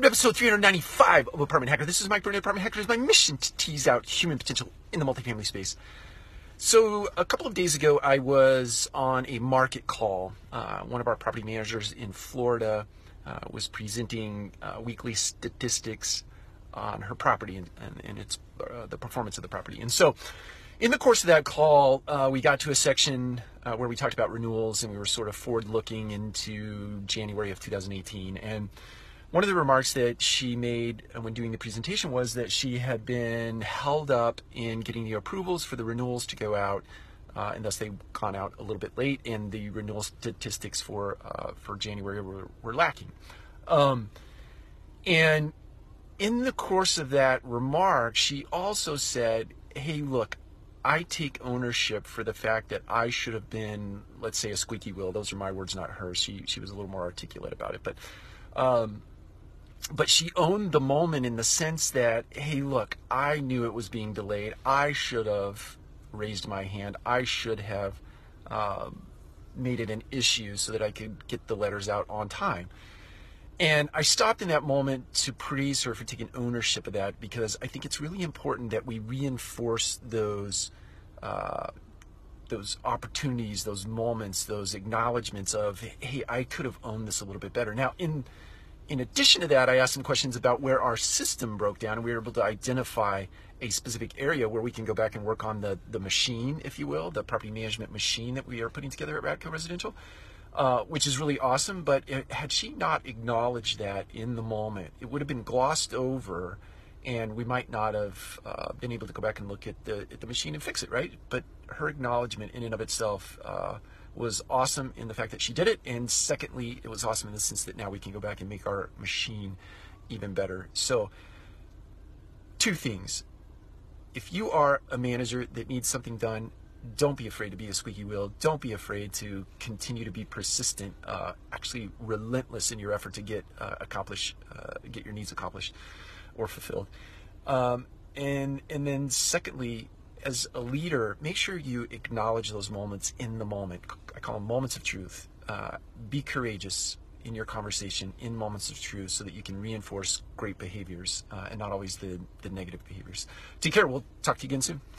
Welcome to episode 395 of Apartment Hacker. This is Mike Burnett, Apartment Hacker. It's my mission to tease out human potential in the multifamily space. So, a couple of days ago, I was on a market call. Uh, one of our property managers in Florida uh, was presenting uh, weekly statistics on her property and, and, and its uh, the performance of the property. And so, in the course of that call, uh, we got to a section uh, where we talked about renewals and we were sort of forward looking into January of 2018. And one of the remarks that she made when doing the presentation was that she had been held up in getting the approvals for the renewals to go out, uh, and thus they've gone out a little bit late, and the renewal statistics for uh, for January were, were lacking. Um, and in the course of that remark, she also said, "Hey, look." I take ownership for the fact that I should have been, let's say, a squeaky wheel. Those are my words, not hers. She she was a little more articulate about it, but um, but she owned the moment in the sense that, hey, look, I knew it was being delayed. I should have raised my hand. I should have um, made it an issue so that I could get the letters out on time. And I stopped in that moment to praise her for taking ownership of that because I think it's really important that we reinforce those. Uh, those opportunities, those moments, those acknowledgments of, hey, I could have owned this a little bit better. Now, in in addition to that, I asked some questions about where our system broke down, and we were able to identify a specific area where we can go back and work on the, the machine, if you will, the property management machine that we are putting together at Radco Residential, uh, which is really awesome. But it, had she not acknowledged that in the moment, it would have been glossed over, and we might not have uh, been able to go back and look at the, at the machine and fix it, right? But her acknowledgement in and of itself uh, was awesome in the fact that she did it, and secondly, it was awesome in the sense that now we can go back and make our machine even better. So, two things. If you are a manager that needs something done, don't be afraid to be a squeaky wheel. Don't be afraid to continue to be persistent, uh, actually relentless in your effort to get uh, accomplish, uh, get your needs accomplished or fulfilled. Um, and and then secondly, as a leader, make sure you acknowledge those moments in the moment. I call them moments of truth. Uh, be courageous in your conversation in moments of truth so that you can reinforce great behaviors uh, and not always the, the negative behaviors. Take care. We'll talk to you again soon.